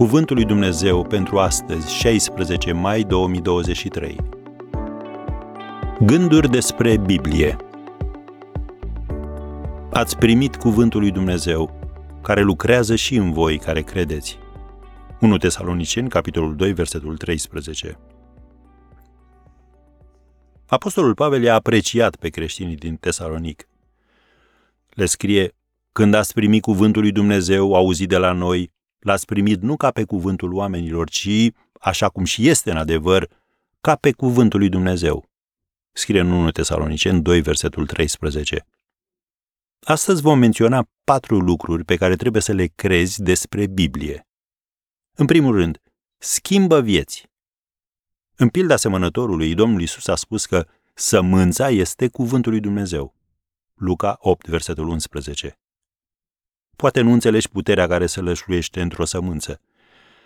Cuvântul lui Dumnezeu pentru astăzi, 16 mai 2023. Gânduri despre Biblie. Ați primit cuvântul lui Dumnezeu, care lucrează și în voi care credeți. 1 Tesaloniceni, capitolul 2, versetul 13. Apostolul Pavel i-a apreciat pe creștinii din Tesalonic. Le scrie, când ați primit cuvântul lui Dumnezeu auzit de la noi, l-ați primit nu ca pe cuvântul oamenilor, ci, așa cum și este în adevăr, ca pe cuvântul lui Dumnezeu. Scrie în 1 Tesaloniceni 2, versetul 13. Astăzi vom menționa patru lucruri pe care trebuie să le crezi despre Biblie. În primul rând, schimbă vieți. În pilda semănătorului, Domnul Isus a spus că sămânța este cuvântul lui Dumnezeu. Luca 8, versetul 11. Poate nu înțelegi puterea care se lășluiește într-o sămânță.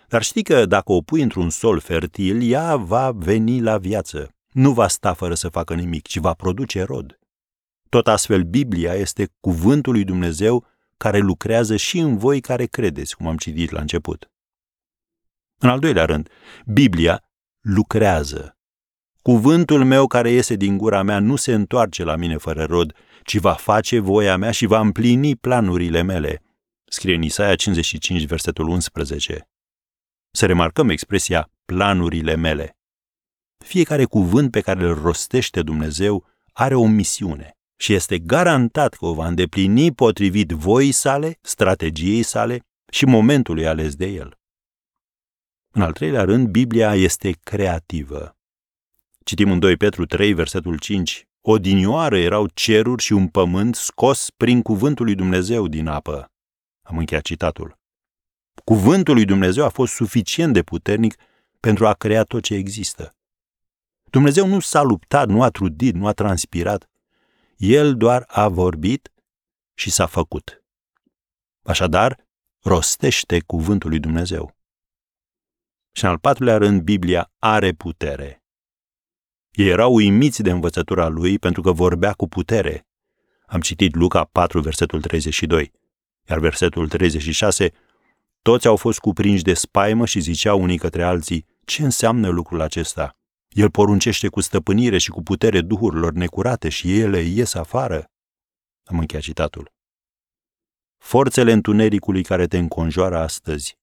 Dar știi că dacă o pui într-un sol fertil, ea va veni la viață. Nu va sta fără să facă nimic, ci va produce rod. Tot astfel, Biblia este cuvântul lui Dumnezeu care lucrează și în voi care credeți, cum am citit la început. În al doilea rând, Biblia lucrează. Cuvântul meu care iese din gura mea nu se întoarce la mine fără rod, ci va face voia mea și va împlini planurile mele. Scrie în Isaia 55, versetul 11. Să remarcăm expresia planurile mele. Fiecare cuvânt pe care îl rostește Dumnezeu are o misiune și este garantat că o va îndeplini potrivit voii sale, strategiei sale și momentului ales de el. În al treilea rând, Biblia este creativă. Citim în 2 Petru 3, versetul 5. Odinioară erau ceruri și un pământ scos prin cuvântul lui Dumnezeu din apă. Am încheiat citatul. Cuvântul lui Dumnezeu a fost suficient de puternic pentru a crea tot ce există. Dumnezeu nu s-a luptat, nu a trudit, nu a transpirat. El doar a vorbit și s-a făcut. Așadar, rostește cuvântul lui Dumnezeu. Și în al patrulea rând, Biblia are putere. Ei erau uimiți de învățătura lui pentru că vorbea cu putere. Am citit Luca 4, versetul 32. Iar versetul 36, toți au fost cuprinși de spaimă și ziceau unii către alții, ce înseamnă lucrul acesta? El poruncește cu stăpânire și cu putere duhurilor necurate și ele ies afară. Am încheiat citatul. Forțele întunericului care te înconjoară astăzi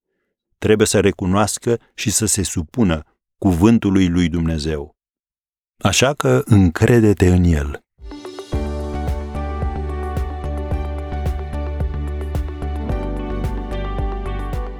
trebuie să recunoască și să se supună cuvântului lui Dumnezeu. Așa că încrede-te în el.